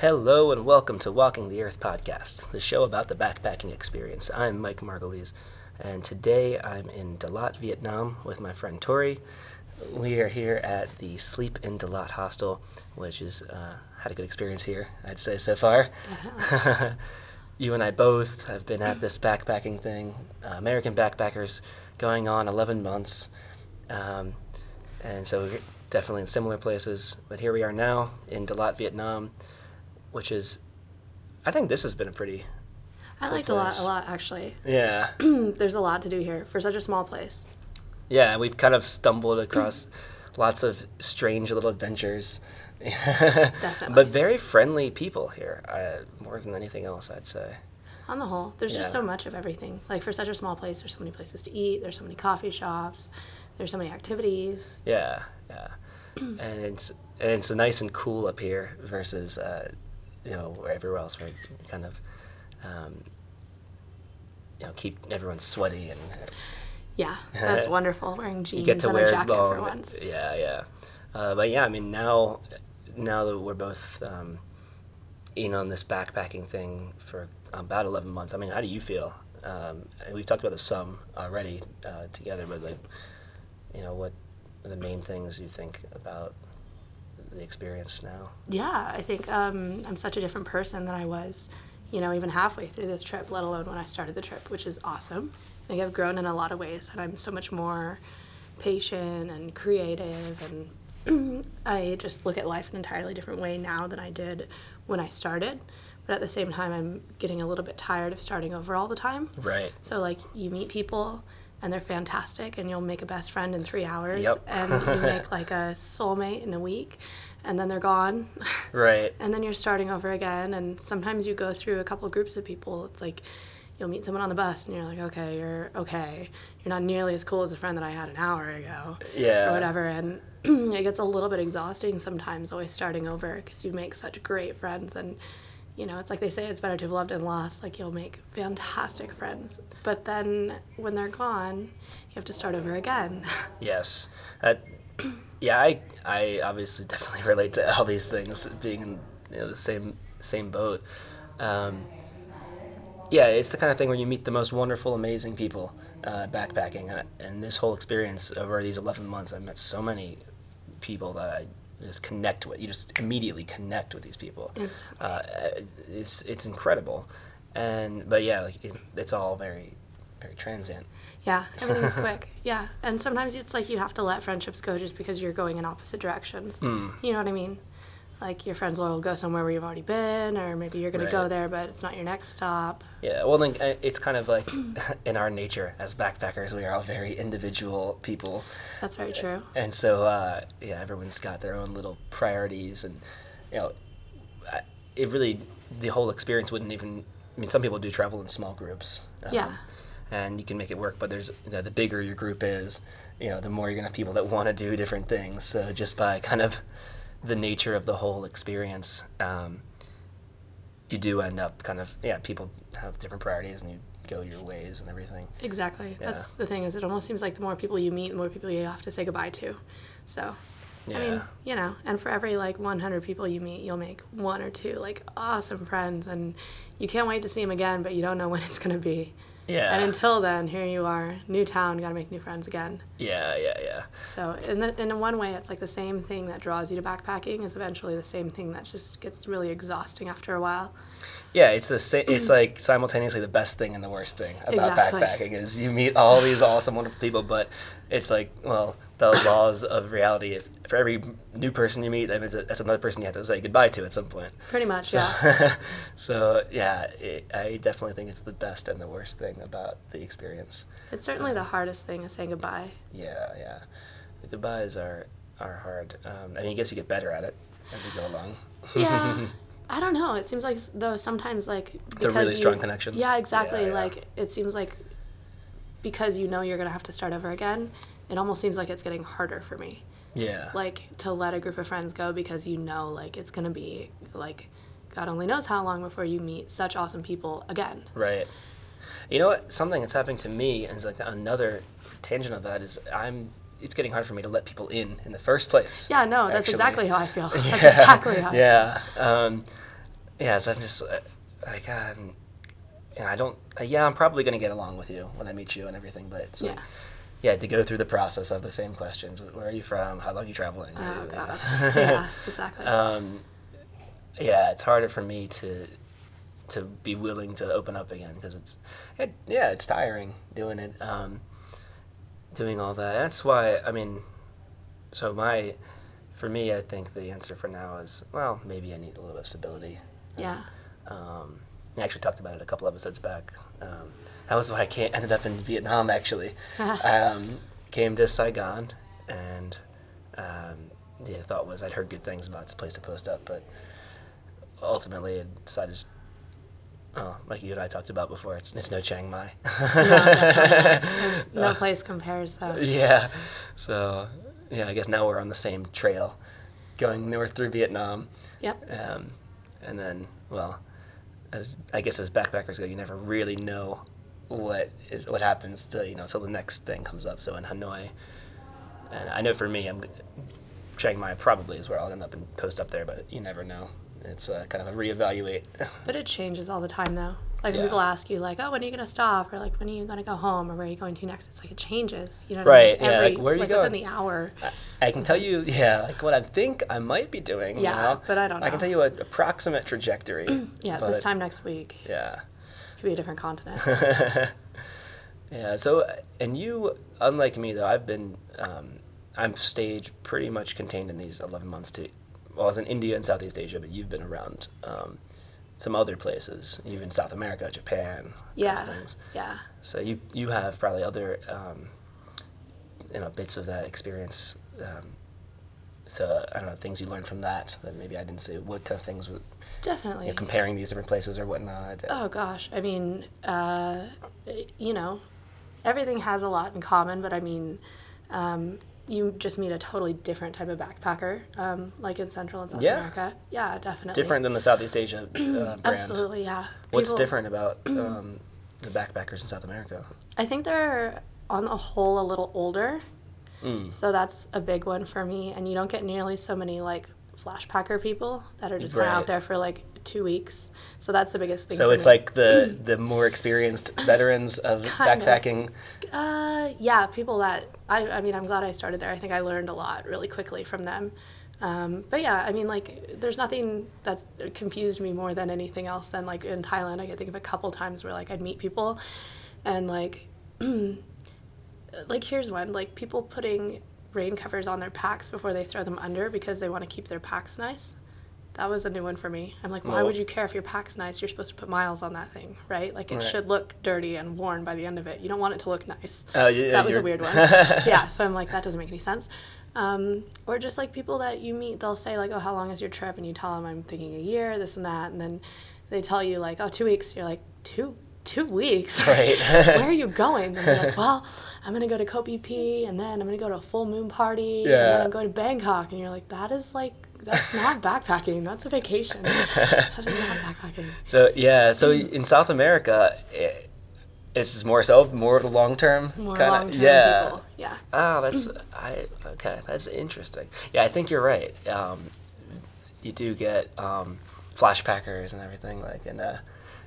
Hello and welcome to Walking the Earth podcast, the show about the backpacking experience. I'm Mike Margulies, and today I'm in Dalat, Vietnam with my friend Tori. We are here at the Sleep in Dalat hostel, which is uh, had a good experience here, I'd say so far. you and I both have been at this backpacking thing, uh, American backpackers, going on 11 months. Um, and so we're definitely in similar places. But here we are now in Dalat, Vietnam, which is, I think this has been a pretty, I Cool liked a lot, a lot actually. yeah. There's a lot to do here for such a small place. Yeah, we've kind of stumbled across lots of strange little adventures. But very friendly people here, uh, more than anything else, I'd say. On the whole, there's just so much of everything. Like for such a small place, there's so many places to eat. There's so many coffee shops. There's so many activities. Yeah, yeah. and it's and it's nice and cool up here versus uh, you know everywhere else where you kind of um, you know keep everyone sweaty and Yeah, that's wonderful. Wearing you jeans get to and a wear jacket long. for once. Yeah, yeah. Uh, but yeah, I mean now now that we're both um, in on this backpacking thing for about eleven months. I mean, how do you feel? Um, we've talked about this some already uh, together, but like you know what are the main things you think about the experience now? Yeah, I think um, I'm such a different person than I was, you know, even halfway through this trip, let alone when I started the trip, which is awesome. I think I've grown in a lot of ways, and I'm so much more patient and creative, and I just look at life in an entirely different way now than I did when I started. But at the same time, I'm getting a little bit tired of starting over all the time. Right. So like you meet people and they're fantastic and you'll make a best friend in three hours Yep. and you make like a soulmate in a week and then they're gone. Right. and then you're starting over again and sometimes you go through a couple groups of people. It's like you'll meet someone on the bus and you're like, okay, you're okay. You're not nearly as cool as a friend that I had an hour ago. Yeah. Or whatever. And it gets a little bit exhausting sometimes always starting over because you make such great friends and you know, it's like they say it's better to have loved and lost. Like you'll make fantastic friends, but then when they're gone, you have to start over again. Yes. That, yeah, I, I obviously definitely relate to all these things being in you know, the same same boat. Um, yeah, it's the kind of thing where you meet the most wonderful, amazing people uh, backpacking, and, and this whole experience over these eleven months, I've met so many people that I just connect with. You just immediately connect with these people. Uh, it's it's incredible, and but yeah, like it, it's all very very transient. yeah, everything's quick. Yeah, and sometimes it's like you have to let friendships go just because you're going in opposite directions. Hmm. You know what I mean? Like your friends will go somewhere where you've already been, or maybe you're gonna go there, but it's not your next stop. Yeah, well, then uh, it's kind of like in our nature as backpackers, we are all very individual people, That's very true. and so uh, yeah, everyone's got their own little priorities, and you know, it really the whole experience wouldn't even. I mean, some people do travel in small groups. um, Yeah. And you can make it work, but there's you know, the bigger your group is, you know, the more you're gonna have people that want to do different things. So just by kind of the nature of the whole experience, um, you do end up kind of yeah people have different priorities and you go your ways and everything Exactly. Yeah. That's the thing is it almost seems like the more people you meet, the more people you have to say goodbye to. So, I mean, you know, and for every like 100 people you meet, you'll make one or two like awesome friends and you can't wait to see them again, but you don't know when it's going to be. Yeah And until then, here you are, new town, got to make new friends again. yeah yeah yeah So, in, the, in one way, it's like the same thing that draws you to backpacking is eventually the same thing that just gets really exhausting after a while. yeah it's the sa- it's like simultaneously the best thing and the worst thing about Exactly. backpacking is you meet all these awesome wonderful people but it's like well the laws of reality if for every new person you meet that means that's another person you have to say goodbye to at some point Pretty much, so, yeah. so yeah it, i definitely think it's the best and the worst thing about the experience It's certainly the hardest thing is saying goodbye. Yeah, yeah. The goodbyes are are hard. Um, I mean, I guess you get better at it as you go along. Yeah. I don't know. It seems like though sometimes like They're really because strong you- connections. Yeah, exactly. Yeah, yeah. Like it seems like because you know you're gonna have to start over again, it almost seems like it's getting harder for me. Yeah. Like to let a group of friends go because you know like it's gonna be like God only knows how long before you meet such awesome people again. Right. You know what? Something that's happening to me is like another tangent of that is I'm. It's getting hard for me to let people in in the first place. Yeah, no, that's actually. exactly how I feel. That's Yeah, exactly how. I feel. Yeah. Um, yeah, so I'm just uh, like, um, and I don't. Uh, yeah, I'm probably gonna get along with you when I meet you and everything, but it's like, Yeah. to go through the process of the same questions. Where are you from? How long are you traveling? Oh You god. yeah, exactly. um, yeah, it's harder for me to to be willing to open up again because it's it, yeah, it's tiring doing it, um, doing all that. That's why I mean, so my for me, I think the answer for now is well, maybe I need a little bit of stability. yeah. Um, I actually talked about it a couple episodes back. Um, that was why I can't, ended up in Vietnam. Actually, um, came to Saigon, and um, the thought was I'd heard good things about this place to post up, but ultimately I decided, oh, like you and I talked about before, it's it's no Chiang Mai. There's no place compares though. yeah, so yeah, I guess now we're on the same trail, going north through Vietnam. Yep. Um, and then, well, as I guess as backpackers go, you never really know what is what happens to you know till the next thing comes up. So in Hanoi, and I know for me, I'm Chiang Mai probably is where I'll end up and post up there, but you never know. It's uh, kind of a reevaluate. But it changes all the time though. Like when Yeah. people ask you like, "Oh, when are you gonna stop?" or like, "When are you gonna go home?" or "Where are you going to next?" It's like it changes. You know Right, I mean? yeah, Every, like, where are you like, going? Within the hour. I can tell you, yeah, like what I think I might be doing. Yeah, but I don't know. I can tell you an approximate trajectory. Yeah, this time next week Yeah. could be a different continent. yeah. So, and you, unlike me though, I've been, um, I'm stayed pretty much contained in these 11 months to, well, I was in India and Southeast Asia, but you've been around um, some other places, even South America, Japan, yeah, things. yeah. So you you have probably other, um, you know, bits of that experience. Um, so I don't know things you learned from that that maybe I didn't see. What kind of things were Definitely. you know, comparing these different places or whatnot? Oh gosh, I mean, uh, you know, everything has a lot in common, but I mean, um, you just meet a totally different type of backpacker, um, like in Central and South Yeah. America. Yeah, definitely. different than the Southeast Asia uh, brand. Absolutely, yeah. What's different about um, the backpackers in South America? I think they're on the whole a little older, Mm. so that's a big one for me. And you don't get nearly so many like flash packer people that are just Right. out there for like two weeks. So that's the biggest thing. So it's me. like the the more experienced veterans of Kind of. backpacking. Uh, yeah, people that I, I mean, I'm glad I started there. I think I learned a lot really quickly from them. Um, but yeah, I mean, like, there's nothing that's confused me more than anything else than like in Thailand. I can think of a couple times where like I'd meet people, and like, like here's one like people putting rain covers on their packs before they throw them under because they want to keep their packs nice. That was a new one for me. I'm like, why would you care if your pack's nice? You're supposed to put miles on that thing, right? Like, it Right. should look dirty and worn by the end of it. You don't want it to look nice. Oh, yeah, that was a weird one. yeah, so I'm like, that doesn't make any sense. Um, or just like people that you meet, they'll say like, oh, how long is your trip? And you tell them I'm thinking a year, this and that, and then they tell you like, oh, two weeks. You're like, two two weeks. Right. Where are you going? And like, well, I'm gonna go to Phi, and then I'm gonna go to a full moon party, yeah. and then I'm going to Bangkok. And you're like, that is like, that's not backpacking. That's a vacation. that is not backpacking. So yeah, so in South America, it, it's just more so more of the long term kind of yeah. people. Yeah. Oh, that's I okay. That's interesting. Yeah, I think you're right. Um, you do get um, flash packers and everything like in uh,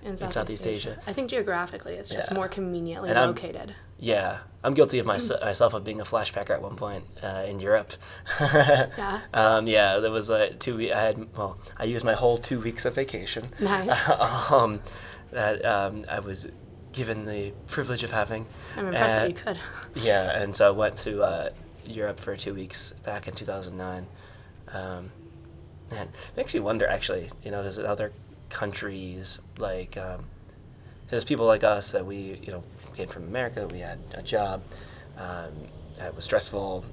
In Southeast Asia. I think geographically, it's just Yeah. more conveniently And I'm- located. Yeah, I'm guilty of mys- myself of being a flash packer at one point uh, in Europe. Yeah. Um, yeah, there was a two. We- I had well, I used my whole two weeks of vacation. Nice. um, that um, I was given the privilege of having. I'm impressed that Uh, you could. Yeah, and so I went to uh, Europe for two weeks back in 2009. Um, man, makes you wonder. Actually, you know, there's other countries like um, there's people like us that we, you know, came from America. We had a job. Um, it was stressful.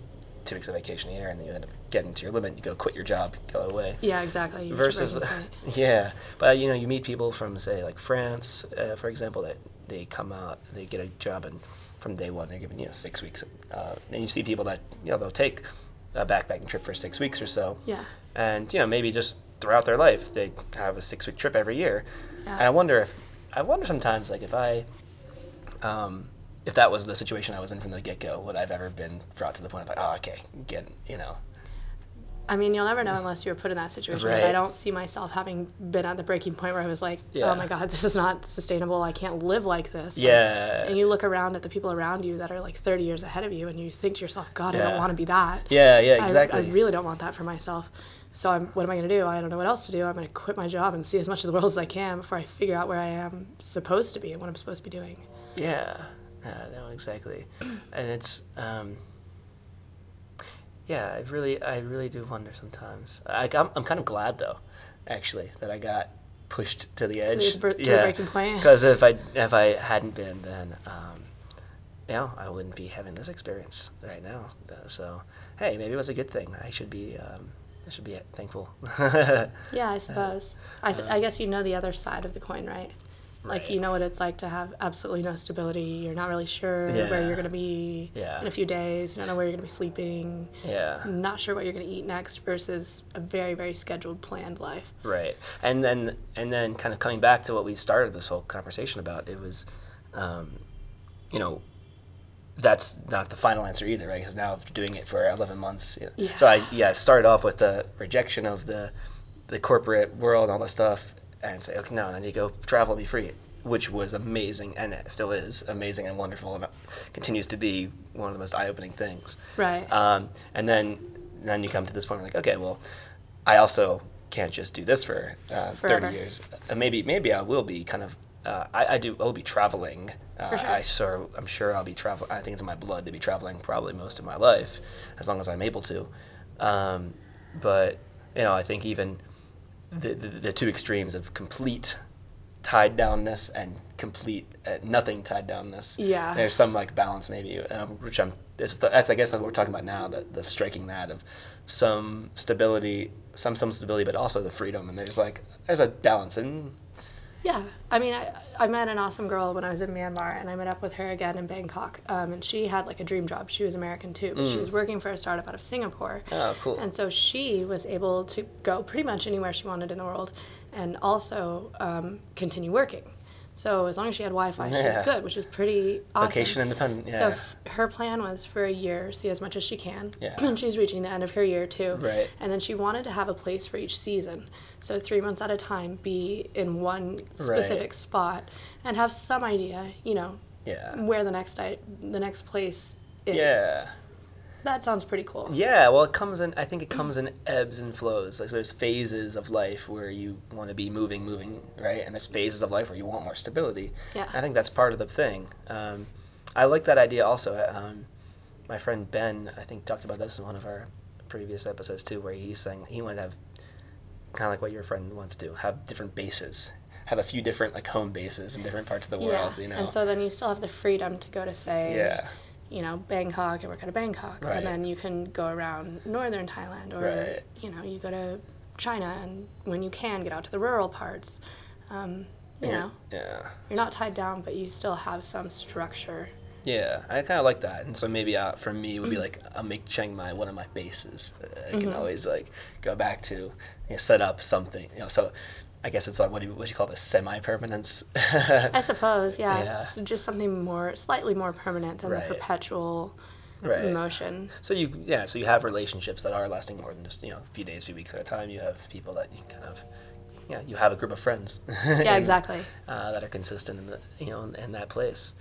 Two weeks of vacation a year, and then you end up getting to your limit. You go quit your job, go away Yeah, exactly. You versus bring the point. yeah but you know you meet people from say like france uh, for example that they come out they get a job and from day one they're given you know six weeks uh, and you see people that you know they'll take a backpacking trip for six weeks or so Yeah. and you know maybe just throughout their life they have a six week trip every year Yeah. and i wonder if i wonder sometimes like if i um if that was the situation i was in from the get-go would i've ever been brought to the point of like oh okay get you know I mean, you'll never know unless you were put in that situation. But Right. I don't see myself having been at the breaking point where I was like, Yeah. oh my God, this is not sustainable. I can't live like this. Like, Yeah. and you look around at the people around you that are like 30 years ahead of you and you think to yourself, God, I don't want to be that. Yeah, yeah, I- exactly. I, really don't want that for myself. So I'm, what am I going to do? I don't know what else to do. I'm going to quit my job and see as much of the world as I can before I figure out where I am supposed to be and what I'm supposed to be doing. Yeah, yeah, no, exactly, and it's um, yeah, I really, I really do wonder sometimes. I, I'm, I'm kind of glad though, actually, that I got pushed to the edge. to the breaking point. Because if I if I hadn't been, then um, you know, I wouldn't be having this experience right now. Uh, so hey, maybe it was a good thing. I should be, um, I should be it. thankful. Yeah, I suppose. I, th- I guess you know the other side of the coin, right? Like Right. you know what it's like to have absolutely no stability. You're not really sure where you're going to be Yeah. in a few days. You don't know where you're going to be sleeping. yeah. Not sure what you're going to eat next versus a very very scheduled planned life. Right, and then and then kind of coming back to what we started this whole conversation about, it was, um, you know, that's not the final answer either, right? Because now after doing it for eleven months, you know, Yeah. so I yeah started off with the rejection of the the corporate world and all that stuff, and say okay no, I need to go travel and be free, which was amazing and it still is amazing and wonderful and continues to be one of the most eye opening things. Right. Um, and then then you come to this point where like, okay, well, I also can't just do this for uh, thirty years. Uh, maybe maybe I will be kind of. Uh, I, I do. I'll be traveling. Uh, sure. I sure. I'm sure I'll be traveling. I think it's in my blood to be traveling probably most of my life, as long as I'm able to. Um, but you know, I think even the, the the two extremes of complete tied downness and complete uh, nothing tied downness. Yeah. There's some like balance maybe, um, which I'm. This is the, that's I guess that's what we're talking about now. That the striking that of some stability, some some stability, but also the freedom. And there's like there's a balance, and Yeah, I mean, I, I met an awesome girl when I was in Myanmar, and I met up with her again in Bangkok. Um, and she had like a dream job. She was American too, but she was working for a startup out of Singapore. oh, cool. And so she was able to go pretty much anywhere she wanted in the world, and also um, continue working. So as long as she had Wi-Fi, she Yeah. was good, which is pretty awesome. Location independent. Yeah. So f- her plan was for a year, see as much as she can. Yeah. And she's reaching the end of her year too. Right. And then she wanted to have a place for each season. So three months at a time, be in one specific spot and have some idea, you know, yeah. where the next I- the next place is. Yeah. That sounds pretty cool. Yeah, well, it comes in. I think it comes in ebbs and flows. Like there's phases of life where you want to be moving, moving, right, and there's phases of life where you want more stability. Yeah. I think that's part of the thing. Um, I like that idea also. Um, my friend Ben, I think, talked about this in one of our previous episodes too, where he's saying he wanted to have kind of like what your friend wants to do, have different bases, have a few different like home bases in different parts of the world. yeah. You know. And so then you still have the freedom to go to say yeah. You know, Bangkok and work out of Bangkok. Right. And then you can go around northern Thailand or, Right. you know, you go to China and when you can get out to the rural parts. Um, you know, Yeah. you're not tied down, but you still have some structure. Yeah, I kind of like that, and so maybe uh, for me it would be like I'll make Chiang Mai one of my bases. I can Mm-hmm. always like go back to, you know, set up something. You know, so I guess it's like what do you, what do you call this semi permanence? I suppose, yeah, Yeah. it's just something more, slightly more permanent than Right. the perpetual right. emotion. So you yeah, so you have relationships that are lasting more than just you know a few days, few weeks at a time. You have people that you kind of yeah, you have a group of friends. Yeah, exactly. uh, that are consistent in the you know in, in that place.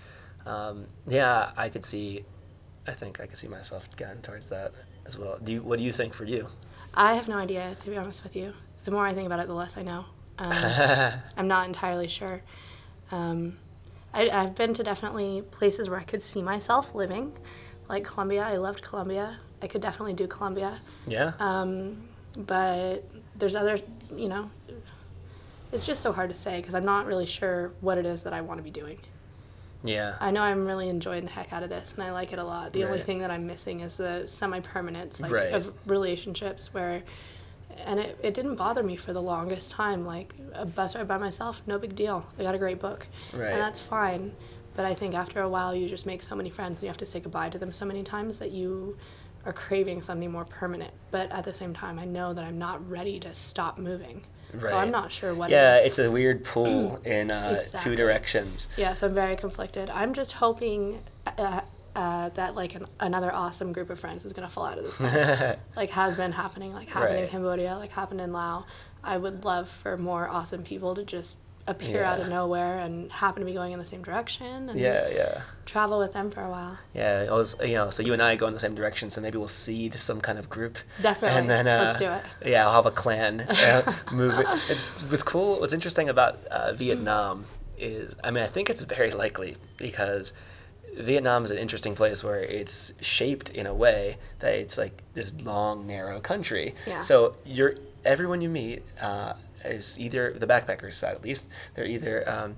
Um, yeah, I could see. I think I could see myself getting towards that as well. Do you? What do you think for you? I have no idea, to be honest with you. The more I think about it, the less I know. Um, I'm not entirely sure. Um, I, I've been to definitely places where I could see myself living, like Colombia. I loved Colombia. I could definitely do Colombia. yeah. Um, but there's other, you know, it's just so hard to say because I'm not really sure what it is that I want to be doing. yeah. I know I'm really enjoying the heck out of this and I like it a lot. The only thing that I'm missing is the semi permanence like, Right. of relationships where, and it, it didn't bother me for the longest time. Like a bus ride by myself, no big deal. I got a great book. Right. And that's fine. But I think after a while, you just make so many friends and you have to say goodbye to them so many times that you are craving something more permanent. But at the same time, I know that I'm not ready to stop moving. So I'm not sure what yeah, it is. it's a weird pull in uh, Exactly. two directions. Yeah, so I'm very conflicted. I'm just hoping uh, uh, that like an, another awesome group of friends is gonna fall out of the sky. like has been happening, like happened in Cambodia, like happened in Laos. I would love for more awesome people to just appear out of nowhere and happen to be going in the same direction and yeah, yeah. travel with them for a while. Yeah, it was, you know, so you and I go in the same direction, so maybe we'll seed some kind of group. Definitely. And then, uh, Let's do it. Yeah, I'll have a clan uh, move. It. It's what's cool. What's interesting about uh, Vietnam is, I mean, I think it's very likely because Vietnam is an interesting place where it's shaped in a way that it's like this long, narrow country. Yeah. So you're everyone you meet uh, is either the backpackers side at least they're either um,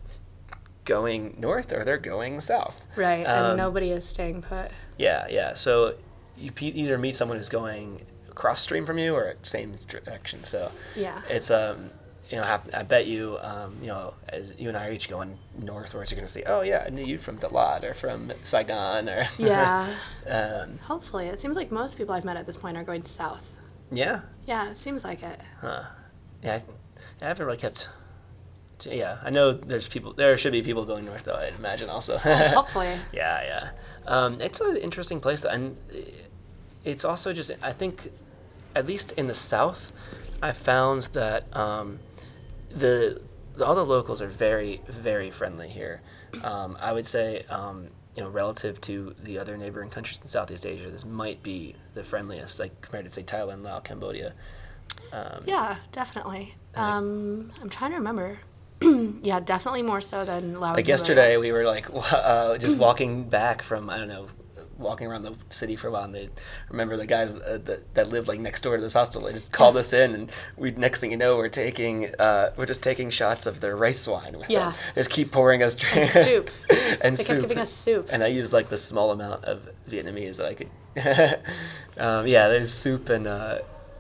going north or they're going south. Right, Um, and nobody is staying put. Yeah, yeah. So you pe- either meet someone who's going cross stream from you or same direction. So Yeah. it's um you know I bet you um you know as you and I are each going northwards, you're gonna say, oh yeah I knew you from Dalat or from Saigon or Yeah. um Hopefully, it seems like most people I've met at this point are going south. yeah Yeah, it seems like it. huh yeah I, I haven't really kept. Yeah, I know there's people. There should be people going north, though. I'd imagine also. Hopefully. Yeah, yeah. Um, it's an interesting place, and it's also just I think, at least in the south, I found that um, the, the all the locals are very very friendly here. Um, I would say um, you know relative to the other neighboring countries in Southeast Asia, this might be the friendliest, like compared to say Thailand, Laos, Cambodia. Um, Yeah, definitely. Um, I'm trying to remember. yeah, definitely more so than Laos. Like yesterday, we were like uh, just walking back from I don't know, walking around the city for a while, and they remember the guys uh, that, that lived like next door to this hostel. They just called us in, and we next thing you know, we're taking uh, we're just taking shots of their rice wine with Yeah. them. They just keep pouring us drink soup. and They kept soup. giving us soup. And I used like the small amount of Vietnamese that I could. um, yeah, there's soup and. Uh,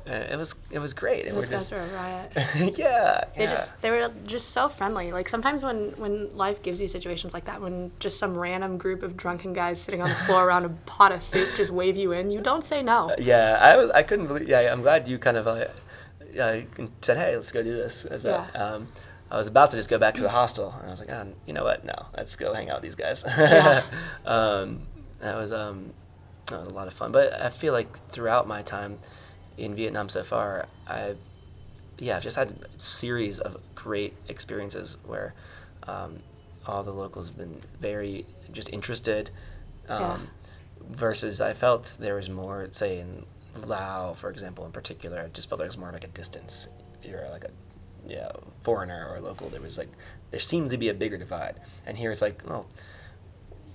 it was it was great, and Those we're guys just were a riot. yeah, They yeah. just they were just so friendly. Like sometimes when when life gives you situations like that, when just some random group of drunken guys sitting on the floor around a pot of soup just wave you in, you don't say no. Yeah, I was. I couldn't believe. Yeah, I'm glad you kind of uh, uh, said, "Hey, let's go do this." As a- Yeah. um, I was about to just go back to the hostel, and I was like, oh, "You know what? No, let's go hang out with these guys." Yeah. um, that was um, that was a lot of fun. But I feel like throughout my time in Vietnam so far, I yeah, I've just had a series of great experiences where um, all the locals have been very just interested. Um, Yeah. Versus, I felt there was more, say, in Lao, for example, in particular, I just felt there was more like a distance. You're like a yeah, foreigner or local. There was like, there seemed to be a bigger divide. And here it's like, well,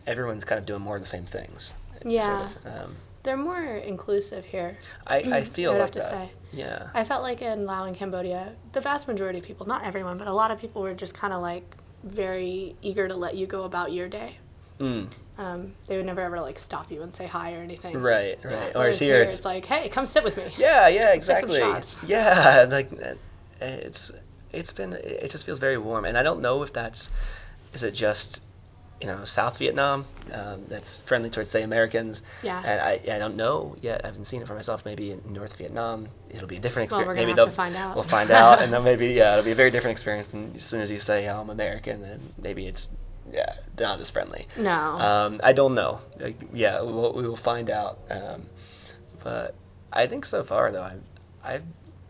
everyone's kind of doing more of the same things. Yeah. Sort of. Um, They're more inclusive here. I, I feel I'd like have to that. say. Yeah. I felt like in Laos and Cambodia, the vast majority of people, not everyone, but a lot of people were just kind of like very eager to let you go about your day. Mm. Um, they would never ever like stop you and say hi or anything. Right, right. Whereas Whereas here it's like, hey, come sit with me. Yeah, yeah, exactly. Yeah, like uh, it's it's been it just feels very warm, and I don't know if that's is it just you know South Vietnam um, that's friendly towards say Americans. Yeah. And I I don't know yet. I haven't seen it for myself. Maybe in North Vietnam it'll be a different Well, experience. we're maybe have they'll to find out. We'll find out, and then maybe yeah, it'll be a very different experience than as soon as you say oh, I'm American, then maybe it's yeah not as friendly. No. Um, I don't know. Like, yeah, we'll, we will find out. Um, but I think so far, though, I, I,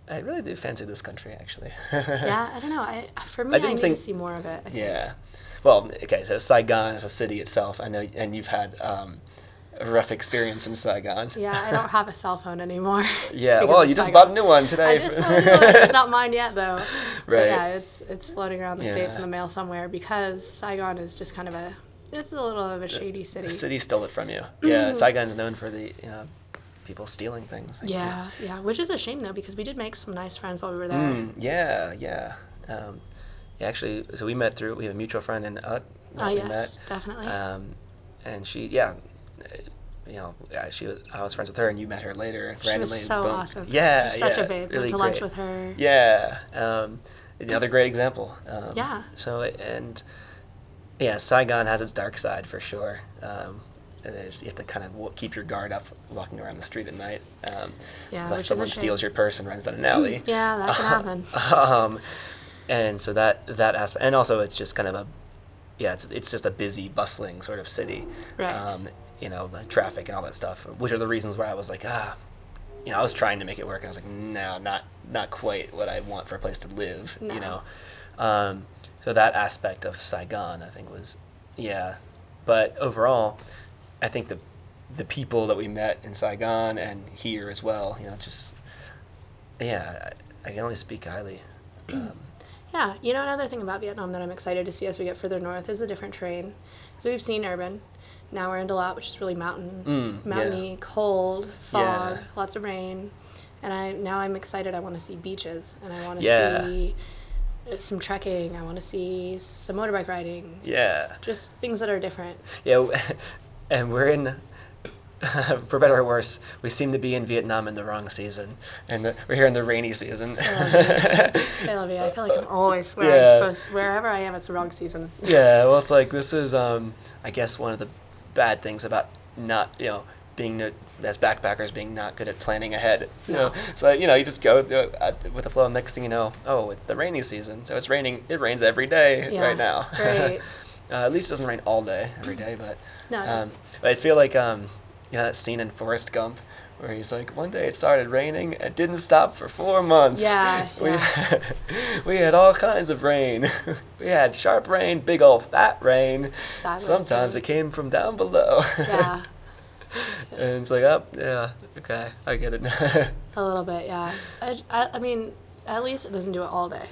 I really do fancy this country, actually. yeah, I don't know. I for me, I I, didn't need think- to see more of it. I think. yeah. Well, okay, so Saigon is a city itself. I know, and you've had um, a rough experience in Saigon. Yeah, I don't have a cell phone anymore. Yeah, well, you just Saigon. bought a new one today. I just bought a new one. It's not mine yet, though. But Right. yeah, it's it's floating around the states in the mail somewhere because Saigon is just kind of a it's a little of a shady city. The city stole it from you. Yeah, Saigon's known for the uh, people stealing things. I Yeah, yeah, which is a shame though because we did make some nice friends while we were there. Mm, yeah, yeah. Um, yeah, actually, so we met through, we have a mutual friend in Ut. Oh yes, met. definitely. Um, and she, yeah, you know, yeah, she was, I was friends with her, and you met her later she was so boom. awesome. Yeah, She's such yeah, a babe. Really Went to lunch with her. Yeah, um, another great example. Um, Yeah. So and yeah, Saigon has its dark side for sure. Um, and there's you have to kind of keep your guard up walking around the street at night. Um, Yeah, unless someone steals your purse and runs down an alley. Yeah, that can happen. And so that that aspect, and also it's just kind of a, yeah, it's it's just a busy, bustling sort of city. Right. Um, you know, the traffic and all that stuff, which are the reasons why I was like, ah, you know, I was trying to make it work, and I was like, no, not not quite what I want for a place to live, No. you know. Um, so that aspect of Saigon, I think, was yeah, but overall, I think the the people that we met in Saigon and here as well, you know, just yeah, I, I can only speak highly. Um, Yeah, you know another thing about Vietnam that I'm excited to see as we get further north is a different terrain. So we've seen urban. Now we're in Dalat, which is really mountain, Mm, yeah. mountainy, cold, fog, Yeah. lots of rain, and I now I'm excited. I want to see beaches and I want to Yeah. see uh, some trekking. I want to see some motorbike riding. yeah. Just things that are different. Yeah, and we're in, for better or worse, we seem to be in Vietnam in the wrong season, and the, we're here in the rainy season. Say. I feel like I'm always where Yeah. I'm supposed. Wherever I am, it's the wrong season. yeah, well, it's like this is, um, I guess, one of the bad things about not, you know, being no, as backpackers being not good at planning ahead. You know, so you know, you just go uh, with the flow. and Next thing you know, oh, it's the rainy season, so it's raining. It rains every day Yeah, right now. great. uh, at least it doesn't rain all day every day, but No, it um, but I feel like um, you know that scene in Forrest Gump where he's like, one day it started raining, it didn't stop for four months. Yeah, we yeah. had, we had all kinds of rain. we had sharp rain, big old fat rain. Sad Sometimes rain. it came from down below. Yeah, and it's like, oh, yeah, okay, I get it. now. a little bit. Yeah. I, I, I mean, at least it doesn't do it all day.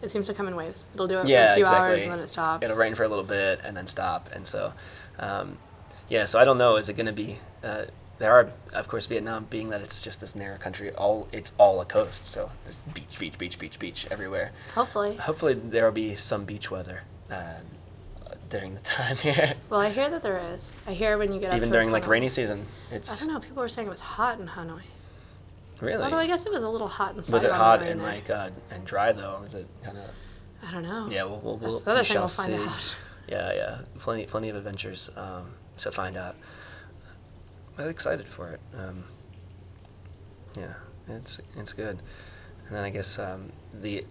It seems to come in waves. It'll do it for a few exactly. hours and then it stops. It'll rain for a little bit and then stop, and so, um, yeah. So I don't know. Is it going to be? Uh, there are, of course, Vietnam being that it's just this narrow country. All it's all a coast, so there's beach, beach, beach, beach, beach everywhere. Hopefully. Hopefully, there will be some beach weather um, during the time here. Well, I hear that there is. I hear when you get Even during like rainy season, It's. I don't know. People were saying it was hot in Hanoi. really. Although I guess it was a little hot inside. was it hot and there. like uh, and dry though? Was it kind of? I don't know. Yeah, we'll, we'll, we'll That's the other we thing shall we'll find see. out. Yeah, yeah, plenty, plenty of adventures um, to find out. I'm excited for it. Um, yeah, it's it's good. And then I guess um, the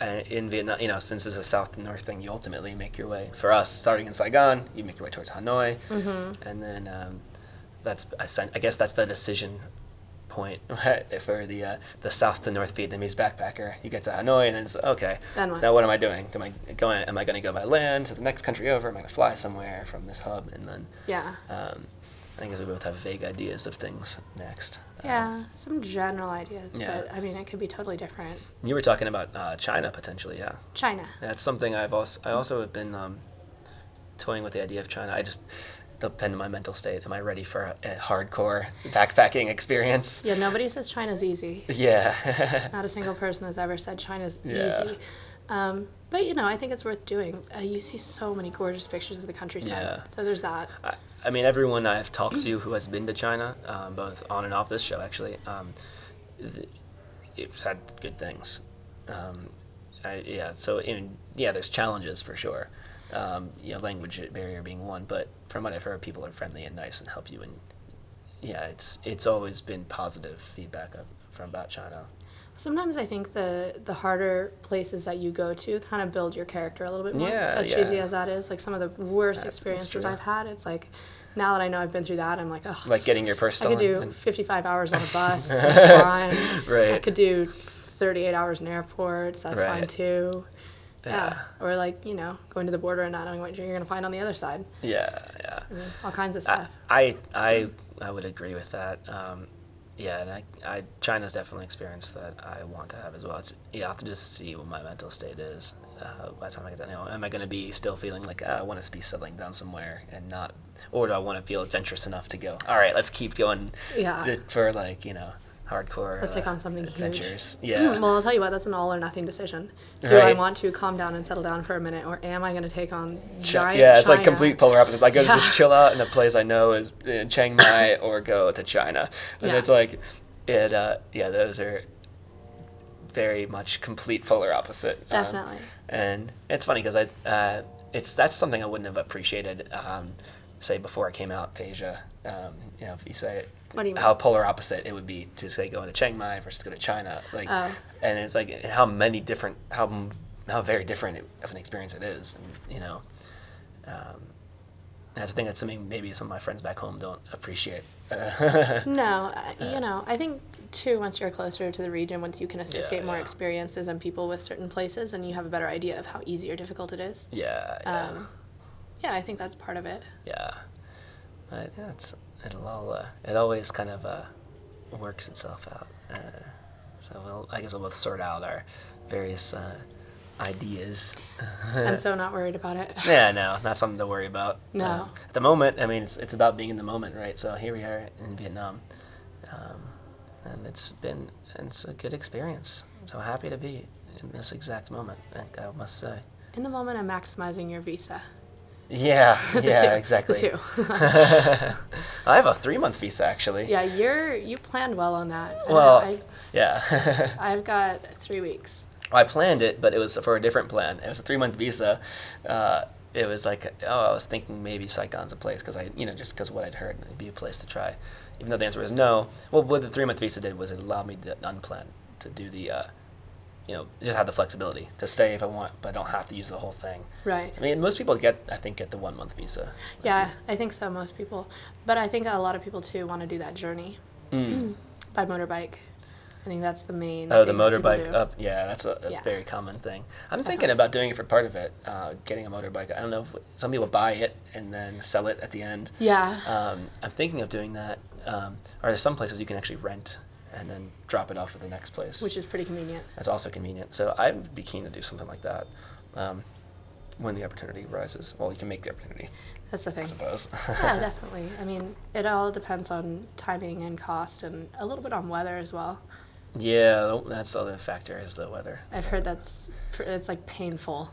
uh, in Vietnam, you know, since it's a south to north thing, you ultimately make your way. For us, starting in Saigon, you make your way towards Hanoi, Mm-hmm. and then um, that's I guess that's the decision point for the uh, the south to north Vietnamese backpacker. You get to Hanoi, and it's okay. Then so what? now what am I doing? Am I going? Am I going to go by land to the next country over? Am I going to fly somewhere from this hub? And then Yeah. um, I guess we both have vague ideas of things next. Um, Yeah, some general ideas, yeah. but I mean, it could be totally different. you were talking about uh, China potentially, yeah. China. That's something I've also I also have been um, toying with the idea of China. I just depend on my mental state. Am I ready for a, a hardcore backpacking experience? Yeah, nobody says China's easy. Yeah. Not a single person has ever said China's Yeah. easy. Um, but you know, I think it's worth doing. Uh, you see so many gorgeous pictures of the countryside. Yeah. So there's that. I, I mean, everyone I've talked to who has been to China, um, both on and off this show, actually, um, th- it's had good things. Um, I, yeah, so in, yeah, there's challenges for sure. Um, you know, language barrier being one, but from what I've heard, people are friendly and nice and help you. And yeah, it's it's always been positive feedback of, from about China. Sometimes I think the the harder places that you go to kind of build your character a little bit more. Yeah, as yeah. cheesy as that is, like some of the worst That- experiences. I've had, it's like now that I know I've been through that, I'm like, oh, Like getting your purse I could do and- 55 hours on a bus. That's fine. Right. I Right. could do 38 hours in airports. That's fine too. Yeah. Yeah. Or like you know, going to the border and not knowing what you're gonna find on the other side. Yeah, yeah. I mean, all kinds of stuff. I I I would agree with that. Um, yeah, and I, I China's definitely an experience that I want to have as well. It's, yeah, I have to just see what my mental state is uh, by the time I get that. You know, am I going to be still feeling like ah, I want to be settling down somewhere and not, or do I want to feel adventurous enough to go? All right, let's keep going. Yeah. For like you know, hardcore. Let's take uh, on something huge. adventures. Yeah. well, I'll tell you what. That's an all or nothing decision. Do I want to calm down and settle down for a minute, or am I going to take on giant? yeah, it's like complete polar opposites. I go to just chill out in a place I know is in Chiang Mai or go to China, and Yeah. it's like, it. Uh, yeah, those are very much complete polar opposite. um, Definitely. and it's funny because I, uh, it's that's something I wouldn't have appreciated, um, say before I came out to Asia. Um, you know, if you say What do you mean? how polar opposite it would be to say go to Chiang Mai versus go to China, like, Oh. and it's like how many different how how very different it, of an experience it is, and you know, um, That's the thing that's something maybe some of my friends back home don't appreciate. No, I- you know, I think too, once you're closer to the region, once you can associate more yeah. experiences and people with certain places, and you have a better idea of how easy or difficult it is. yeah, yeah, Um, yeah, I think that's part of it. yeah. But yeah, it's it'll all uh, it always kind of uh, works itself out. Uh, so we'll, I guess we'll both sort out our various uh, ideas. I'm so not worried about it. Yeah, no, not something to worry about. No. Uh, at the moment, I mean, it's, it's about being in the moment, right? So here we are in Vietnam, um, and it's been it's a good experience. So happy to be in this exact moment, I I must say. In the moment, I'm maximizing your visa. Yeah, yeah, two, exactly. The two. I have a three month visa actually. yeah, you're you planned well on that. Well, know, Yeah. I, I've got three weeks. I planned it, but it was for a different plan. It was a three month visa. Uh, it was like, oh, I was thinking maybe Saigon's a place because I, you know, just because what I'd heard, it'd be a place to try. Even though the answer was no. Well, what the three month visa did was it allowed me to unplan, to do the, uh, you know, just have the flexibility to stay if I want, but I don't have to use the whole thing. Right. I mean, most people get, I think, get the one month visa. Yeah, I think so. Most people, but I think a lot of people too want to do that journey Mm. by motorbike. I think that's the main. Oh, the motorbike up. Yeah, that's a, a Yeah. very common thing. I'm thinking about doing it for part of it, uh, getting a motorbike. I don't know if some people buy it and then sell it at the end. Yeah. Um, I'm thinking of doing that. Um, or there's some places you can actually rent and then drop it off at the next place. which is pretty convenient. That's also convenient. So I'd be keen to do something like that um, when the opportunity arises. Well, you can make the opportunity, That's the thing. I suppose. yeah, definitely. I mean, it all depends on timing and cost, and a little bit on weather as well. yeah, that's the other factor is the weather. I've heard that's it's like painful.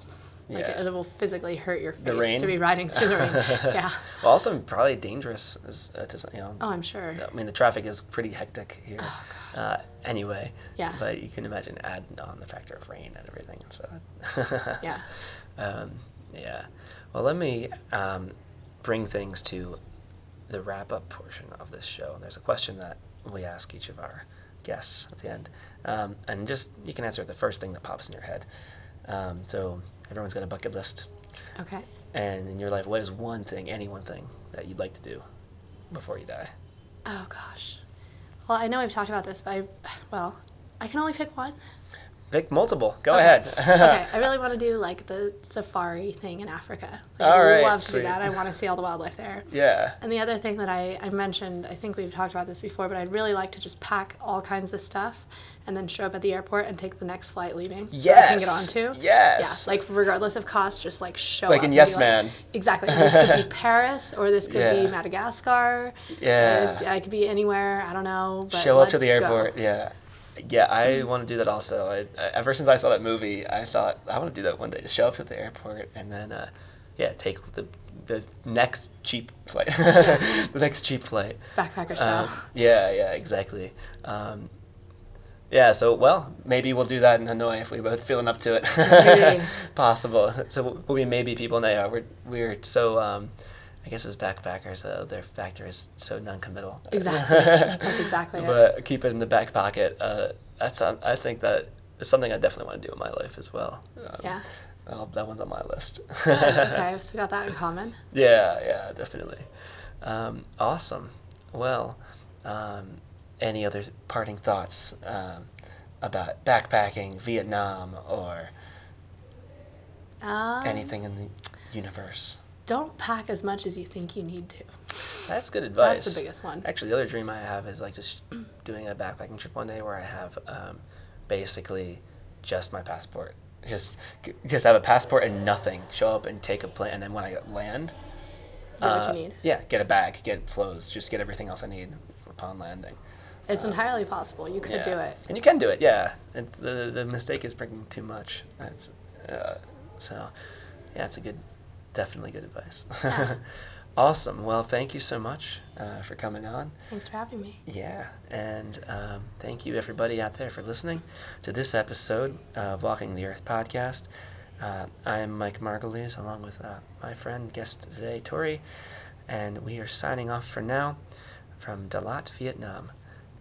Like Yeah. it will physically hurt your face to be riding through the rain. yeah. Well, also probably dangerous. Is, uh, to, you know, Oh, I'm sure. I mean, the traffic is pretty hectic here. Oh, uh, anyway. Yeah. But you can imagine add on the factor of rain and everything, and so. Yeah. Um, yeah. Well, let me um, bring things to the wrap up portion of this show. There's a question that we ask each of our guests at the end, um, and just you can answer the first thing that pops in your head. Um, so everyone's got a bucket list, Okay. and in your life, what is one thing, any one thing that you'd like to do before you die? Oh gosh. Well, I know we've talked about this, but I, well, I can only pick one. Pick multiple. Go Okay. ahead. okay, I really want to do like the safari thing in Africa. Like, All I right, love to sweet. do that. I want to see all the wildlife there. yeah. And the other thing that I, I mentioned, I think we've talked about this before, but I'd really like to just pack all kinds of stuff and then show up at the airport and take the next flight leaving. that I can get Yes. onto. Yes. Yeah, like regardless of cost, just like show up. Like up. in and be Yes Man. Exactly. This could be Paris or this could Yeah. be Madagascar. Yeah. It could be anywhere. I don't know. But show up to the go. airport. Yeah, yeah. I want to do that also. I, I, ever since I saw that movie, I thought I want to do that one day. Just show up to the airport and then, uh, yeah, take the the next cheap flight. the next cheap flight. Backpacker style. Um, yeah, yeah, exactly. Um, yeah, so well, maybe we'll do that in Hanoi if we're both feeling up to it. Possible. So we'll be maybe people now. We're we're so um, I guess as backpackers, the other factor is so non-committal. Exactly. That's exactly it. But keep it in the back pocket. Uh, that's um, I think that is something I definitely want to do in my life as well. Um, Yeah. I'll- that one's on my list. Okay, so we got that in common. Yeah, yeah, definitely. Um, awesome. Well, um, any other parting thoughts um, about backpacking, Vietnam, or Um, anything in the universe? Don't pack as much as you think you need to. That's good advice. That's the biggest one. Actually, the other dream I have is like just doing a backpacking trip one day where I have um, basically just my passport. Just just have a passport and nothing. Show up and take a plane, and then when I land, Get what uh, you need. Yeah, get a bag, get clothes, just get everything else I need upon landing. It's entirely possible. You could Yeah. do it. And you can do it, yeah. It's, the, the mistake is bringing too much. That's, uh, so, yeah, it's a good, definitely good advice. Yeah. awesome. Well, thank you so much uh, for coming on. Thanks for having me. Yeah, and um, thank you everybody out there for listening to this episode of Walking the Earth podcast. Uh, I'm Mike Margulies, along with uh, my friend, guest today, Tori, and we are signing off for now from Dalat, Vietnam.